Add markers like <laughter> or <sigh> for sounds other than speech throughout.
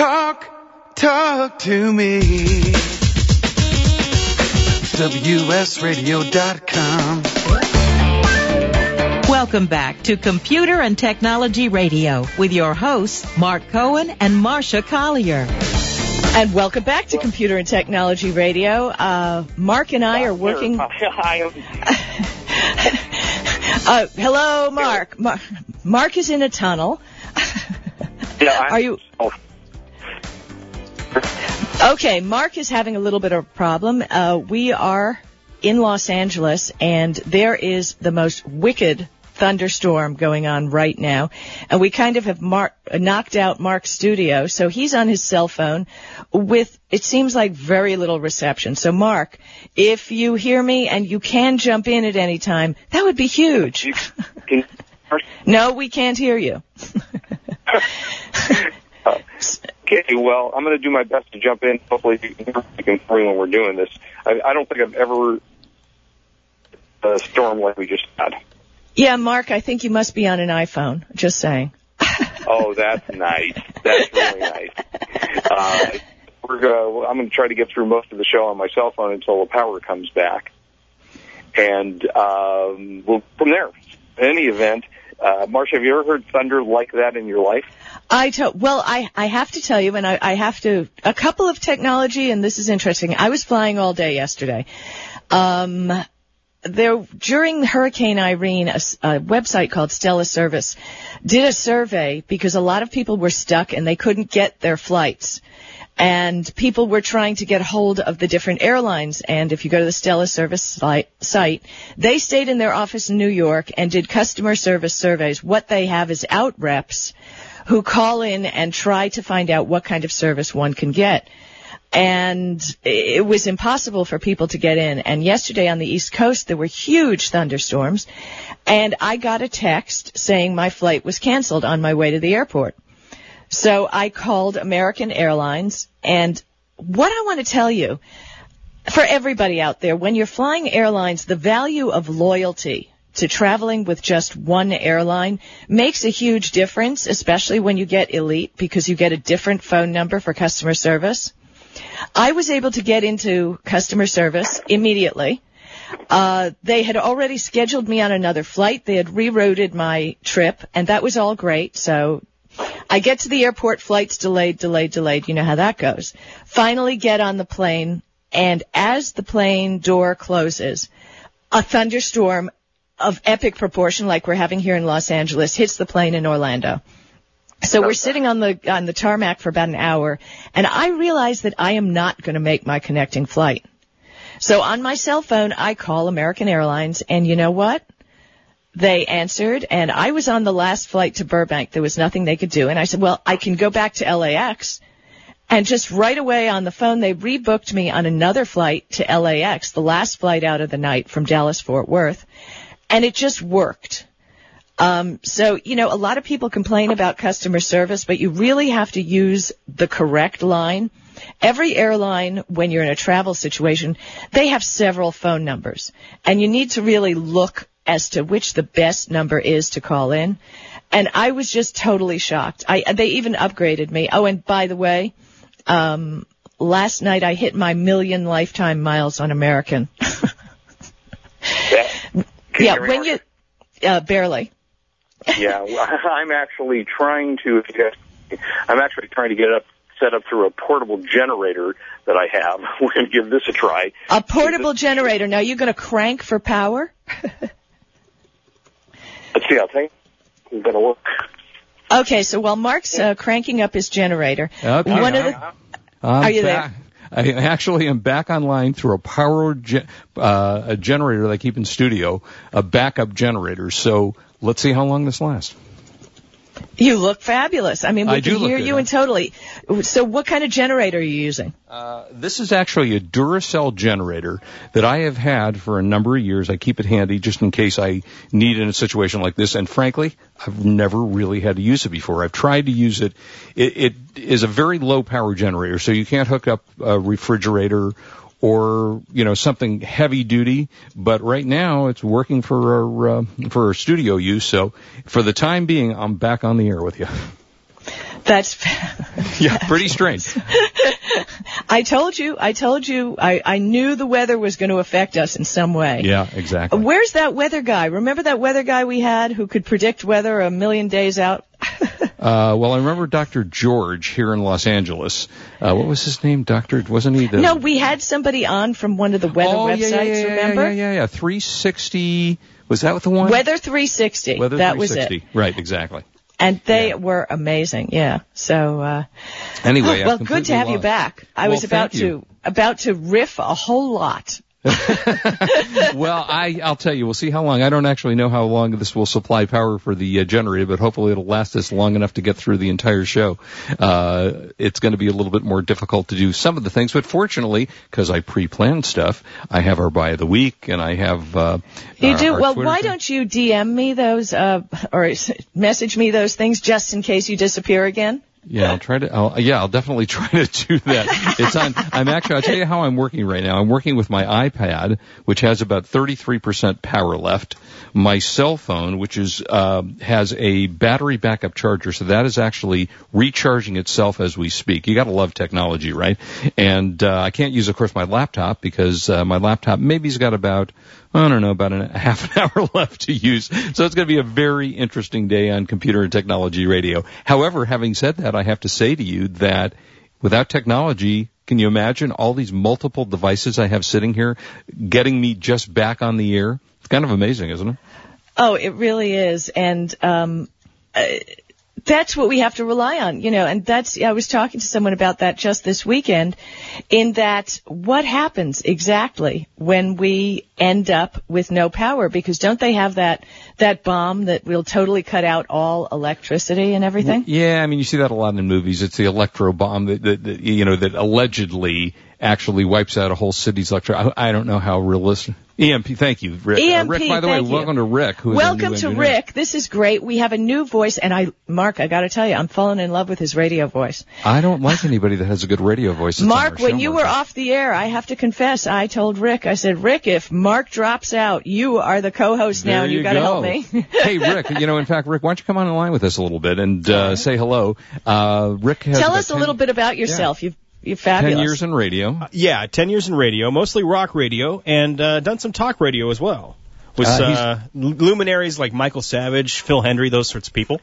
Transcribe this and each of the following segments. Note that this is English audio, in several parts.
Talk, talk to me. WSRadio.com. Welcome back to Computer and Technology Radio with your hosts, Mark Cohen and Marsha Collier. And welcome back to Computer and Technology Radio. Uh, Mark and I are working. <laughs> Uh, hello, Mark. Mar- Mark is in a tunnel. Yeah, I'm- Are you- Okay, Mark is having a little bit of a problem. Uh, we are in Los Angeles, and there is the most wicked thunderstorm going on right now. And we kind of have mar- knocked out Mark's studio, so he's on his cell phone with, it seems like very little reception. So Mark, if you hear me and you can jump in at any time, that would be huge. <laughs> No, we can't hear you. <laughs> Okay, well, I'm going to do my best to jump in. Hopefully, you can hear me when we're doing this. I, I don't think I've ever a storm like we just had. Yeah, Mark, I think you must be on an iPhone. Just saying. <laughs> Oh, that's nice. That's really nice. Uh, we're gonna, I'm going to try to get through most of the show on my cell phone until the power comes back, and um, we'll from there. In any event, uh, Marsha, have you ever heard thunder like that in your life? I to- well, I, I have to tell you, and I, I have to, a couple of technology, and this is interesting. I was flying all day yesterday. Um, there, during Hurricane Irene, a, a, website called Stella Service did a survey because a lot of people were stuck and they couldn't get their flights. And people were trying to get hold of the different airlines. And if you go to the Stella Service site, they stayed in their office in New York and did customer service surveys. What they have is out reps who call in and try to find out what kind of service one can get. And it was impossible for people to get in. And yesterday on the East Coast, there were huge thunderstorms. And I got a text saying my flight was canceled on my way to the airport. So I called American Airlines and what I want to tell you for everybody out there, when you're flying airlines, the value of loyalty to traveling with just one airline makes a huge difference, especially when you get elite because you get a different phone number for customer service. I was able to get into customer service immediately. Uh, they had already scheduled me on another flight. They had rerouted my trip, and that was all great. So I get to the airport, flight's delayed, delayed, delayed. You know how that goes. Finally get on the plane, and as the plane door closes, a thunderstorm of epic proportion, like we're having here in Los Angeles, hits the plane in Orlando. So we're sitting on the on the tarmac for about an hour, and I realize that I am not going to make my connecting flight. So on my cell phone, I call American Airlines, and you know what? They answered, and I was on the last flight to Burbank. There was nothing they could do, and I said, "Well, I can go back to LAX." And just right away on the phone, they rebooked me on another flight to LAX, the last flight out of the night from Dallas Fort Worth, and it just worked. Um, so, you know, a lot of people complain about customer service, but you really have to use the correct line. Every airline, when you're in a travel situation, they have several phone numbers, and you need to really look as to which the best number is to call in. And I was just totally shocked. I, they even upgraded me. Oh, and by the way, um, last night I hit my million lifetime miles on American. <laughs> Yeah, yeah, when you, uh, barely. yeah, <laughs> well, <laughs> I'm actually trying to. I'm actually trying to get up set up through a portable generator that I have. We're going to give this a try. A portable generator. Now you're going to crank for power? Let's see. I think it's going to work. Okay, so while Mark's uh, cranking up his generator, Okay. one of the I'm Are you there? back. I actually am back online through a power ge- uh, a generator that I keep in studio, a backup generator. So let's see how long this lasts. You look fabulous. I mean, we I can look hear good, you huh? and totally. So what kind of generator are you using? Uh, this is actually a Duracell generator that I have had for a number of years. I keep it handy just in case I need it in a situation like this. And frankly, I've never really had to use it before. I've tried to use it. It, it is a very low power generator, so you can't hook up a refrigerator or you know something heavy duty. But right now, it's working for our uh, for our studio use. So for the time being, I'm back on the air with you. That's. <laughs> Yeah, pretty strange. <laughs> I told you. I told you. I, I knew the weather was going to affect us in some way. Yeah, exactly. Where's that weather guy? Remember that weather guy we had who could predict weather a million days out? <laughs> Uh, well, I remember Dr. George here in Los Angeles. Uh, what was his name? Doctor, wasn't he the? no, we had somebody on from one of the weather oh, websites. yeah, yeah, yeah, remember? Yeah, yeah, yeah. 360. Was that the one? Weather 360. Weather that was 360. it. Right, exactly. And they were amazing. Yeah. So. Uh, Anyway, oh, well, good to have you back. I Well, was about to about to riff a whole lot. <laughs> well, I, I'll tell you, we'll see how long. I don't actually know how long this will supply power for the uh, generator, but hopefully it'll last us long enough to get through the entire show. Uh, it's going to be a little bit more difficult to do some of the things, but fortunately, because I pre-planned stuff, I have our buy of the week and I have, uh, You our- do our well. Twitter Why thing. don't you DM me those uh, or s- message me those things just in case you disappear again? Yeah, I'll try to. I'll, yeah, I'll definitely <laughs> try to do that. It's on. I'm actually. I'll tell you how I'm working right now. I'm working with my iPad, which has about 33% power left. My cell phone, which is uh, has a battery backup charger, so that is actually recharging itself as we speak. You got to love technology, right? And uh, I can't use, of course, my laptop because uh, my laptop maybe's got about I don't know, about a <laughs> half an hour <laughs> left to use. So it's going to be a very interesting day on Computer and Technology Radio. However, having said that, I have to say to you that without technology, can you imagine all these multiple devices I have sitting here getting me just back on the air? It's kind of amazing, isn't it? Oh, it really is, and um, that's what we have to rely on, you know. And that's I was talking to someone about that just this weekend, in that what happens exactly when we end up with no power? Because don't they have that that bomb that will totally cut out all electricity and everything? Yeah, I mean, you see that a lot in movies. It's the electro bomb that, that, that you know, that allegedly actually wipes out a whole city's electro. I, I don't know how realistic. EMP, thank you, Rick. Uh, EMP, Rick, by the way, you. welcome to Rick. Who is Welcome to engineer. Rick. This is great. We have a new voice, and I, Mark, I got to tell you, I'm falling in love with his radio voice. I don't like anybody that has a good radio voice. Mark, when you were off the air, I have to confess, I told Rick, I said, Rick, if Mark drops out, you are the co-host now, There and you, you got to help me. <laughs> hey, Rick, you know, in fact, Rick, why don't you come on in line with us a little bit and uh, say hello? Uh, Rick has Tell us a little bit about yourself. You've, you're fabulous. 10 years in radio. Yeah, 10 years in radio, mostly rock radio, and uh, done some talk radio as well. With Uh, uh, luminaries like Michael Savage, Phil Hendrie, those sorts of people.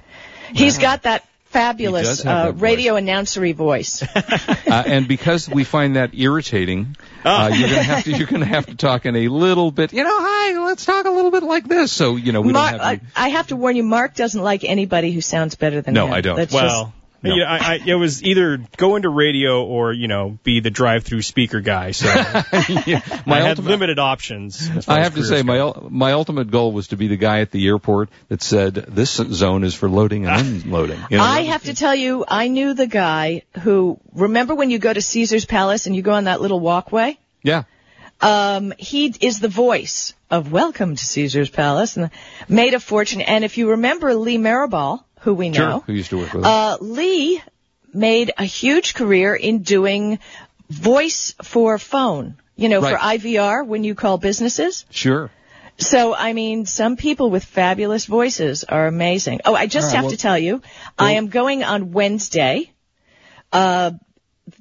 He's got that fabulous uh, that voice. radio announcery voice. <laughs> Uh, and because we find that irritating, Oh. uh, you're gonna have to you're gonna have to talk in a little bit. You know, hi, let's talk a little bit like this. So you know, we Mark, don't have. I, I have to warn you, Mark doesn't like anybody who sounds better than No, him. I don't. That's Well, No. you know, I, I, it was either go into radio or, you know, be the drive-through speaker guy. So <laughs> yeah, my I had ultimate, limited options. I have to say, go. my ul- my ultimate goal was to be the guy at the airport that said this zone is for loading and <laughs> unloading. You know, I have to tell you, I knew the guy who, remember when you go to Caesar's Palace and you go on that little walkway? yeah. Um, he is the voice of Welcome to Caesar's Palace and made a fortune. And if you remember Lee Maribal, who we Sure. know, Who used to work with uh, Lee made a huge career in doing voice for phone. You know, for Right. IVR when you call businesses. sure. So, I mean, some people with fabulous voices are amazing. Oh, I just right, have well- to tell you, I am going on Wednesday, uh,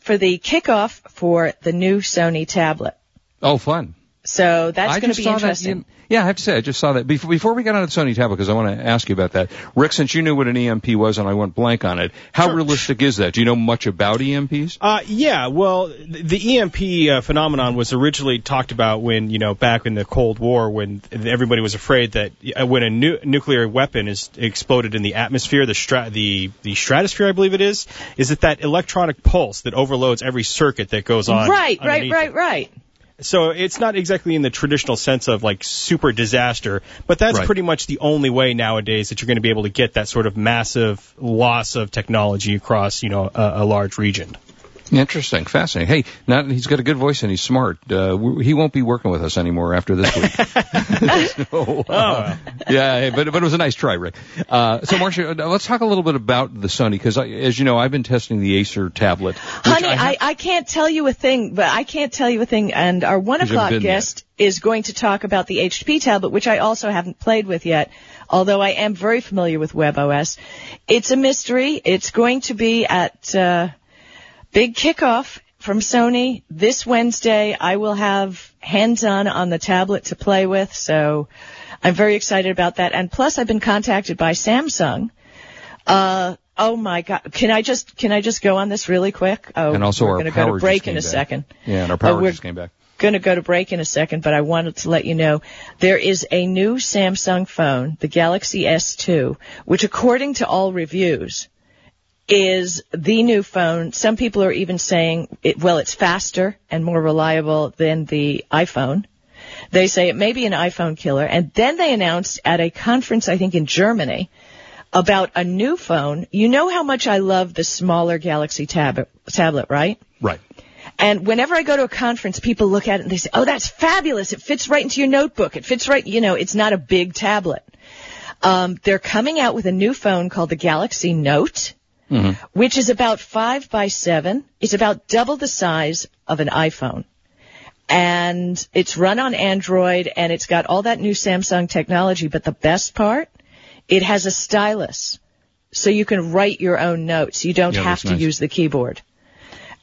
for the kickoff for the new Sony tablet. Oh, fun. So that's going to be saw interesting. That, yeah, I have to say, I just saw that. Before, before we got on the Sony tablet, because I want to ask you about that. Rick, since you knew what an EMP was and I went blank on it, how Sure. realistic is that? Do you know much about EMPs? Uh, yeah, well, the EMP uh, phenomenon was originally talked about when, you know, back in the Cold War, when everybody was afraid that uh, when a nu- nuclear weapon is exploded in the atmosphere, the, stra- the the stratosphere, I believe it is, is it that electronic pulse that overloads every circuit that goes on? right, right, underneath right, it. right. So it's not exactly in the traditional sense of like super disaster, but that's Right. pretty much the only way nowadays that you're going to be able to get that sort of massive loss of technology across, you know, a, a large region. Interesting, fascinating. Hey, not, he's got a good voice and he's smart. Uh, w- he won't be working with us anymore after this week. <laughs> <laughs> so, uh, yeah, hey, but but it was a nice try, Rick. Uh, so, Marsha, uh, let's talk a little bit about the Sony because, as you know, I've been testing the Acer tablet. Honey, I I, have- I, can't tell you a thing, but I can't tell you a thing. And our one o'clock been guest is going to talk about the HP tablet, which I also haven't played with yet. Although I am very familiar with WebOS, it's a mystery. It's going to be at uh, big kickoff from Sony this Wednesday. I will have hands-on on the tablet to play with, so I'm very excited about that. And plus, I've been contacted by Samsung. Uh, oh my God! Can I just can I just go on this really quick? Oh, and also we're going to power go to break in a back. second. Yeah, and our power Oh, we're- just came back. Going to go to break in a second, but I wanted to let you know there is a new Samsung phone, the Galaxy S2, which according to all reviews is the new phone. Some people are even saying, it, well, it's faster and more reliable than the iPhone. They say it may be an iPhone killer. And then they announced at a conference, I think in Germany, about a new phone. You know how much I love the smaller Galaxy tab- tablet, right? Right. And whenever I go to a conference, people look at it and they say, "Oh, that's fabulous! It fits right into your notebook. It fits right. You know, it's not a big tablet." Um, they're coming out with a new phone called the Galaxy Note, Mm-hmm. which is about five by seven. It's about double the size of an iPhone, and it's run on Android, and it's got all that new Samsung technology. But the best part, it has a stylus, so you can write your own notes. You don't Yeah, have to nice. use the keyboard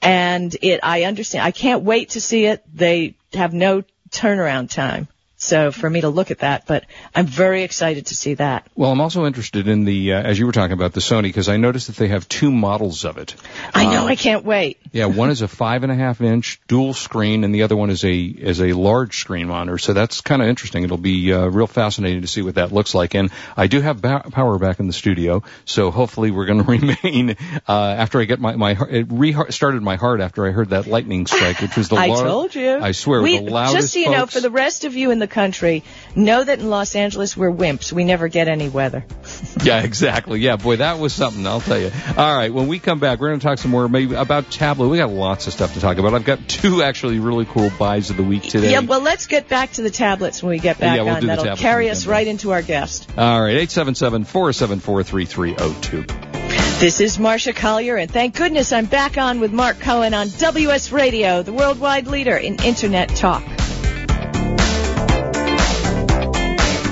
and it I understand I can't wait to see it. They have no turnaround time. So for me to look at that, but I'm very excited to see that. Well, I'm also interested in the, uh, as you were talking about the Sony, because I noticed that they have two models of it. I know Uh, I can't wait. Yeah, one is a five and a half inch dual screen, and the other one is a is a large screen monitor. So that's kind of interesting. It'll be uh, real fascinating to see what that looks like. And I do have ba- power back in the studio, so hopefully we're going <laughs> to remain. Uh, after I get my my heart, it restarted my heart after I heard that lightning strike, which was the I lar- told you. I swear, we, the loudest. Just so you know, for the rest of you in the country, know that in Los Angeles we're wimps. We never get any weather. <laughs> Yeah, exactly. Yeah, boy, that was something. I'll tell you. All right, when we come back, we're going to talk some more maybe about tablet. We got lots of stuff to talk about. I've got two actually really cool buys of the week today. Yeah, well, let's get back to the tablets when we get back Yeah, we'll on. That'll carry us right into our guest. All right, eight seven seven four seven four three three zero two. This is Marsha Collier, and thank goodness I'm back on with Mark Cohen on WS Radio, the worldwide leader in Internet talk.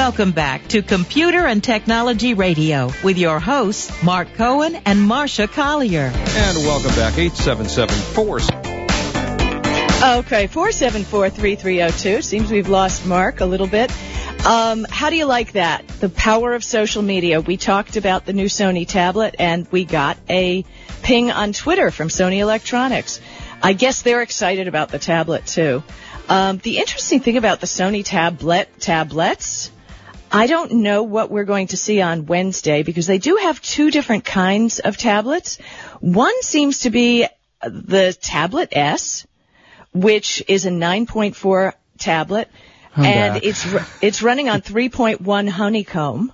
Welcome back to Computer and Technology Radio with your hosts, Mark Cohen and Marsha Collier. And welcome back, 877 Okay, 4743302. Seems we've lost Mark a little bit. Um, how do you like that? The power of social media. We talked about the new Sony tablet and we got a ping on Twitter from Sony Electronics. I guess they're excited about the tablet too. Um, the interesting thing about the Sony tablet tablets, I don't know what we're going to see on Wednesday because they do have two different kinds of tablets. One seems to be the Tablet S, which is a 9.4 tablet, I'm and back. it's it's running on 3.1 Honeycomb,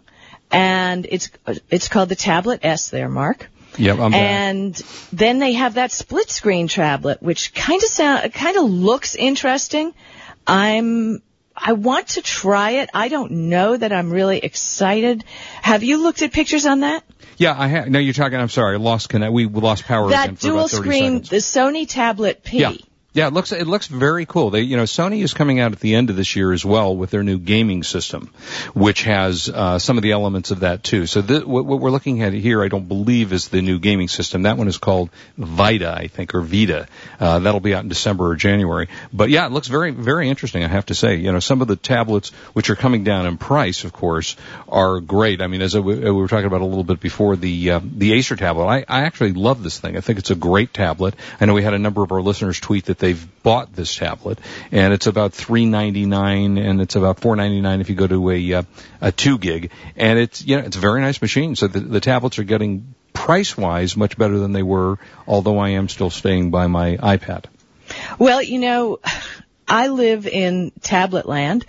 and it's it's called the Tablet S. There, Mark. Yep, I'm back. And then they have that split screen tablet, which kind of sound, kind of looks interesting. I'm, I want to try it. I don't know that I'm really excited. Have you looked at pictures on that? Yeah, I have. No, you're talking. I'm sorry. I lost connect. We lost power again that dual about 30 screen, seconds. the Sony Tablet P. Yeah. Yeah, it looks it looks very cool. They you know Sony is coming out at the end of this year as well with their new gaming system, which has uh, some of the elements of that too. So what, what we're looking at here, I don't believe, is the new gaming system. That one is called Vita, I think, or Vita. Uh, that'll be out in December or January. But yeah, it looks very very interesting. I have to say, you know, some of the tablets which are coming down in price, of course, are great. I mean, as we were talking about a little bit before, the uh, the Acer tablet. I, I actually love this thing. I think it's a great tablet. I know we had a number of our listeners tweet that they've bought this tablet, and it's about three ninety nine, and it's about four ninety nine if you go to a uh, a two gig, and it's you know it's a very nice machine. So the, the tablets are getting price wise much better than they were, although I am still staying by my iPad. Well, you know, I live in tablet land,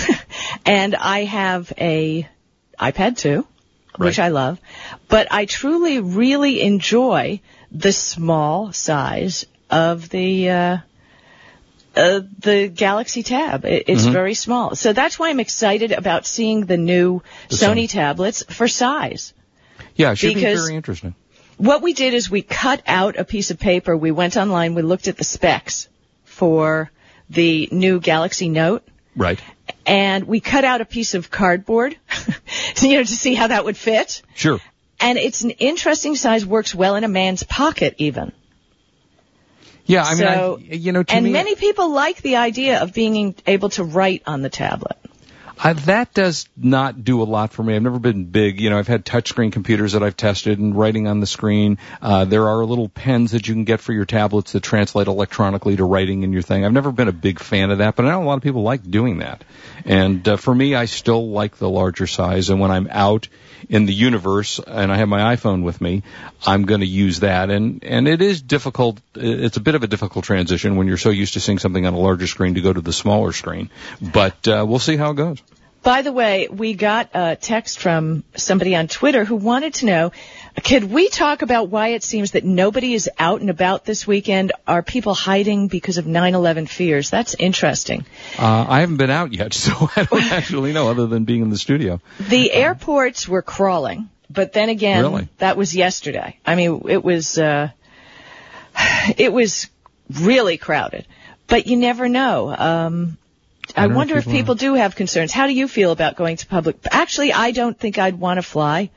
<laughs> and I have a iPad 2, which I love, but I truly, really enjoy the small size of the uh, uh, the Galaxy Tab. It, it's Mhm. very small, so that's why I'm excited about seeing the new The Sony Sony. tablets for size. Yeah, it should be very interesting. What we did is we cut out a piece of paper. We went online. We looked at the specs for the new Galaxy Note. Right. And we cut out a piece of cardboard, <laughs> you know, to see how that would fit. Sure. And it's an interesting size, works well in a man's pocket even. Yeah, I mean, So- I, you know, to and me, many people like the idea of being able to write on the tablet. I, that does not do a lot for me. I've never been big. You know, I've had touchscreen computers that I've tested and writing on the screen. Uh, there are little pens that you can get for your tablets that translate electronically to writing in your thing. I've never been a big fan of that, but I know a lot of people like doing that. And uh, for me, I still like the larger size. And when I'm out in the universe and I have my iPhone with me, I'm going to use that. And and it is difficult. It's a bit of a difficult transition when you're so used to seeing something on a larger screen to go to the smaller screen. But uh, we'll see how it goes. By the way, we got a text from somebody on Twitter who wanted to know, could we talk about why it seems that nobody is out and about this weekend? Are people hiding because of 9/11 fears? That's interesting. Uh, I haven't been out yet, <laughs> so I don't <laughs> actually know other than being in the studio. The airports were crawling, but then again, Really? that was yesterday. I mean, it was uh, <sighs> it was really crowded, but you never know. Um, I, I wonder if if people people do have concerns. How do you feel about going to public? Actually, I don't think I'd want to fly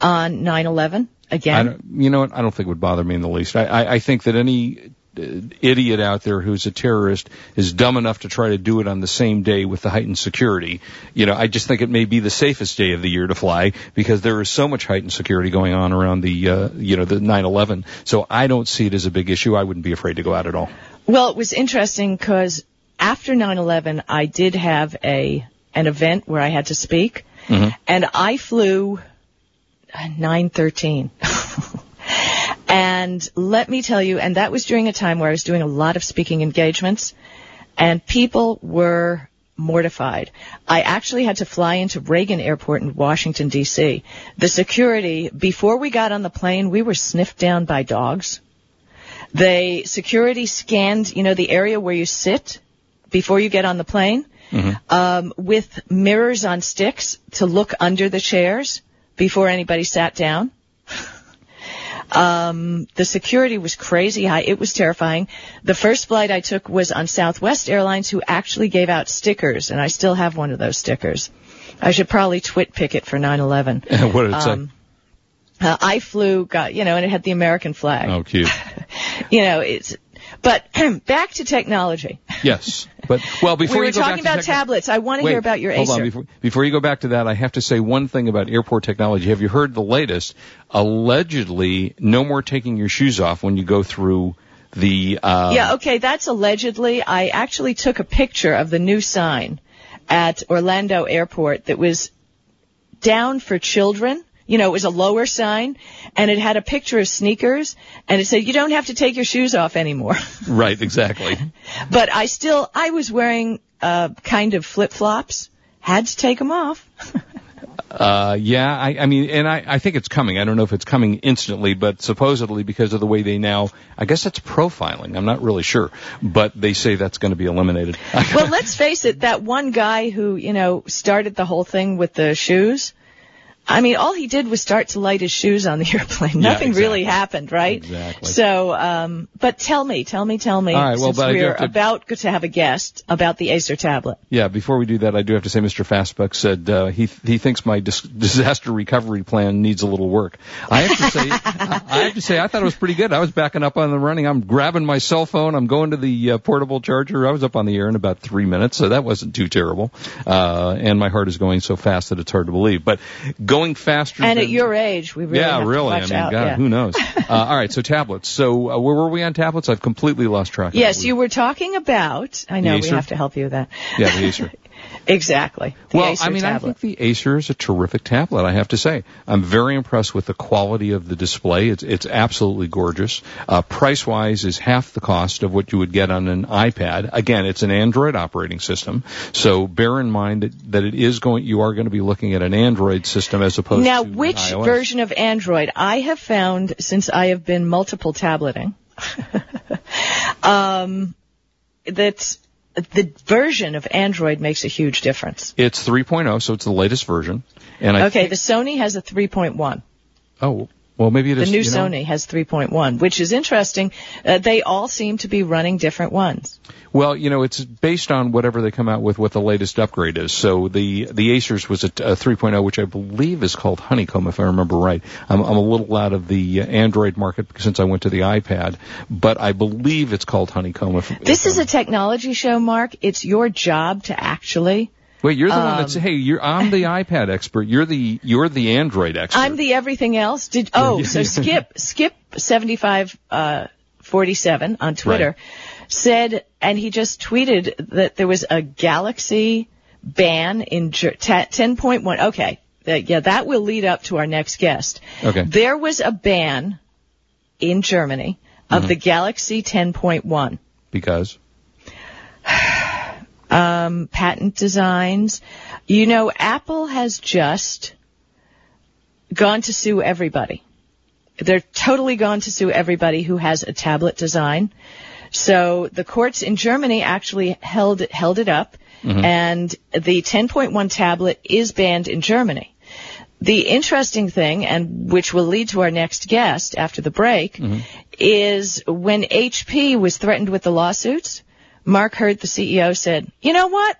on 9/11. I again? don't, you know what? I don't think it would bother me in the least. I, I, I think that any uh, idiot out there who's a terrorist is dumb enough to try to do it on the same day with the heightened security. You know, I just think it may be the safest day of the year to fly because there is so much heightened security going on around the, uh, you know, the 9/11. So I don't see it as a big issue. I wouldn't be afraid to go out at all. Well, it was interesting because after 9/11, I did have a an event where I had to speak, mm-hmm. and I flew 913. <laughs> and let me tell you, and that was during a time where I was doing a lot of speaking engagements, and people were mortified. I actually had to fly into Reagan Airport in Washington D.C. The security, before we got on the plane, we were sniffed down by dogs. They security scanned, you know, the area where you sit before you get on the plane, um, with mirrors on sticks to look under the chairs before anybody sat down. <laughs> Um, the security was crazy high. It was terrifying. The first flight I took was on Southwest Airlines, who actually gave out stickers, and I still have one of those stickers. I should probably Twitpic it for 9/11. <laughs> what did it say? Um, uh, I flew, got you know, and it had the American flag. oh, cute. <laughs> You know, it's. But <clears throat> back to technology. Yes, but well, before we were you go talking back about to techno- tablets. I want to Wait, hear about your hold on before, before you go back to that. I have to say one thing about airport technology. Have you heard the latest? Allegedly, no more taking your shoes off when you go through the. Uh, Yeah, okay, that's allegedly. I actually took a picture of the new sign at Orlando Airport that was down for children. You know, it was a lower sign, and it had a picture of sneakers, and it said, you don't have to take your shoes off anymore. <laughs> Right. Exactly. but I still, I was wearing, uh, kind of flip-flops. Had to take them off. <laughs> Uh, yeah, I, I mean, and I, I think it's coming. I don't know if it's coming instantly, but supposedly because of the way they now, I guess that's profiling. I'm not really sure, but they say that's going to be eliminated. <laughs> well, let's face it, that one guy who, you know, started the whole thing with the shoes, I mean, all he did was start to light his shoes on the <laughs> airplane. Yeah, Nothing really happened, right? Exactly. So, um, but tell me, tell me, tell me, All right, well, but we're to- about to have a guest about the Acer tablet. Yeah, before we do that, I do have to say Mr. Fastbuck said uh, he he thinks my dis- disaster recovery plan needs a little work. I have to say, <laughs> I have to say, I thought it was pretty good. I was backing up on the running. I'm grabbing my cell phone. I'm going to the uh, portable charger. I was up on the air in about three minutes, so that wasn't too terrible. Uh, and my heart is going so fast that it's hard to believe. But going faster. And than, at your age, we really yeah, really. I mean, out. God, yeah. who knows? <laughs> uh, all right, so tablets. So uh, where were we on tablets? I've completely lost track. Yes, it. you were talking about. I know we have to help you with that. Yeah, the Acer. <laughs> exactly. The well, Acer I mean, tablet. I think the Acer is a terrific tablet. I have to say, I'm very impressed with the quality of the display. It's it's absolutely gorgeous. Uh, price wise, is half the cost of what you would get on an iPad. Again, it's an Android operating system, so bear in mind that, that it is going. You are going to be looking at an Android system as opposed now, to an which version of Android? I have found since I have been multiple tableting, <laughs> um, that the version of Android makes a huge difference. It's 3.0, so it's the latest version. And I Okay, think- the Sony has a 3.1. oh well, maybe it The is new you know- Sony has 3.1, which is interesting. Uh, they all seem to be running different ones. Well, you know, it's based on whatever they come out with, what the latest upgrade is. So the the Acer's was a, a 3.0, which I believe is called Honeycomb, if I remember right. I'm, I'm a little out of the uh, Android market since I went to the iPad, but I believe it's called Honeycomb. If, This if is a technology show, Mark. It's your job to actually. Wait. You're the one that's um, hey. You're I'm the <laughs> iPad expert. You're the you're the Android expert. I'm the everything else. Did oh, so Skip <laughs> Skip seventy five uh, forty seven on Twitter Right. said, and he just tweeted that there was a Galaxy ban in ten point one. Okay, That- yeah, that will lead up to our next guest. Okay. There was a ban in Germany of Mm-hmm. the Galaxy ten point one. because um, patent designs. You know, Apple has just gone to sue everybody. They're totally gone to sue everybody who has a tablet design. So the courts in Germany actually held it, held it up, and the 10.1 tablet is banned in Germany. The interesting thing, and which will lead to our next guest after the break, is when HP was threatened with the lawsuits, Mark Hurd, the CEO, said, "You know what?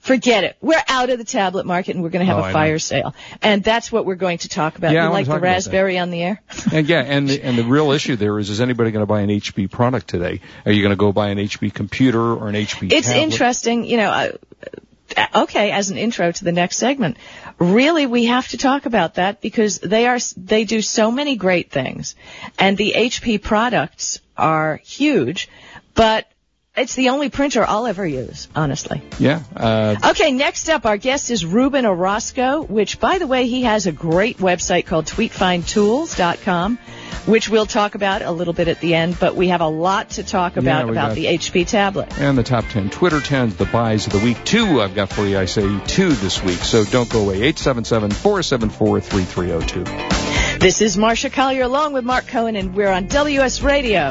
Forget it. We're out of the tablet market and we're going to have Oh, a fire sale. And that's what we're going to talk about. Yeah, I you wanna like the raspberry on the air? <laughs> And yeah, and the, and the real issue there is: is anybody going to buy an HP product today? Are you going to go buy an HP computer or an HP? It's tablet? interesting, you know. Uh, okay, as an intro to the next segment, really we have to talk about that because they are they do so many great things, and the HP products are huge, but it's the only printer I'll ever use, honestly. Yeah. Uh, Okay, next up, our guest is Ruben Orozco, which, by the way, he has a great website called tweetfindtools.com, which we'll talk about a little bit at the end, but we have a lot to talk about we about the HP tablet. and the top 10 Twitter 10s, the buys of the week. Two I've got for you. I say two this week. So don't go away. 877-474-3302. This is Marsha Collier along with Mark Cohen, and we're on WS Radio,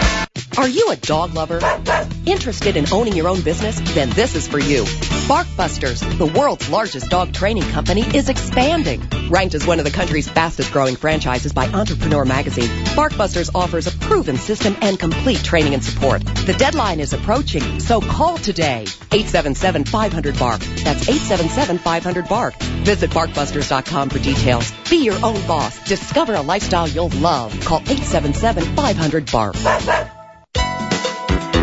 Are you a dog lover? Interested in owning your own business? Then this is for you. Barkbusters, the world's largest dog training company, is expanding. Ranked as one of the country's fastest growing franchises by Entrepreneur Magazine, Barkbusters offers a proven system and complete training and support. The deadline is approaching, so call today. 877-500-BARK. That's 877-500-BARK. Visit barkbusters.com for details. Be your own boss. Discover a lifestyle you'll love. Call 877-500-BARK.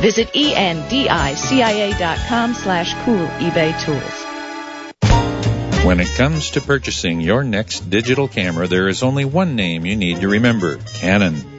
Visit endicia.com slash cool eBay tools. When it comes to purchasing your next digital camera, there is only one name you need to remember Canon.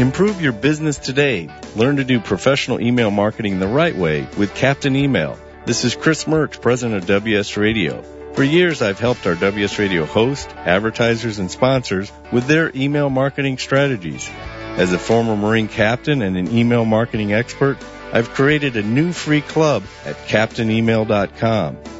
Improve your business today. Learn to do professional email marketing the right way with Captain Email. This is Chris Mertz, president of WS Radio. For years, I've helped our WS Radio hosts, advertisers, and sponsors with their email marketing strategies. As a former Marine captain and an email marketing expert, I've created a new free club at CaptainEmail.com.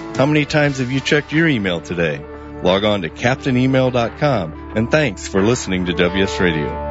How many times have you checked your email today? Log on to CaptainEmail.com and thanks for listening to WS Radio.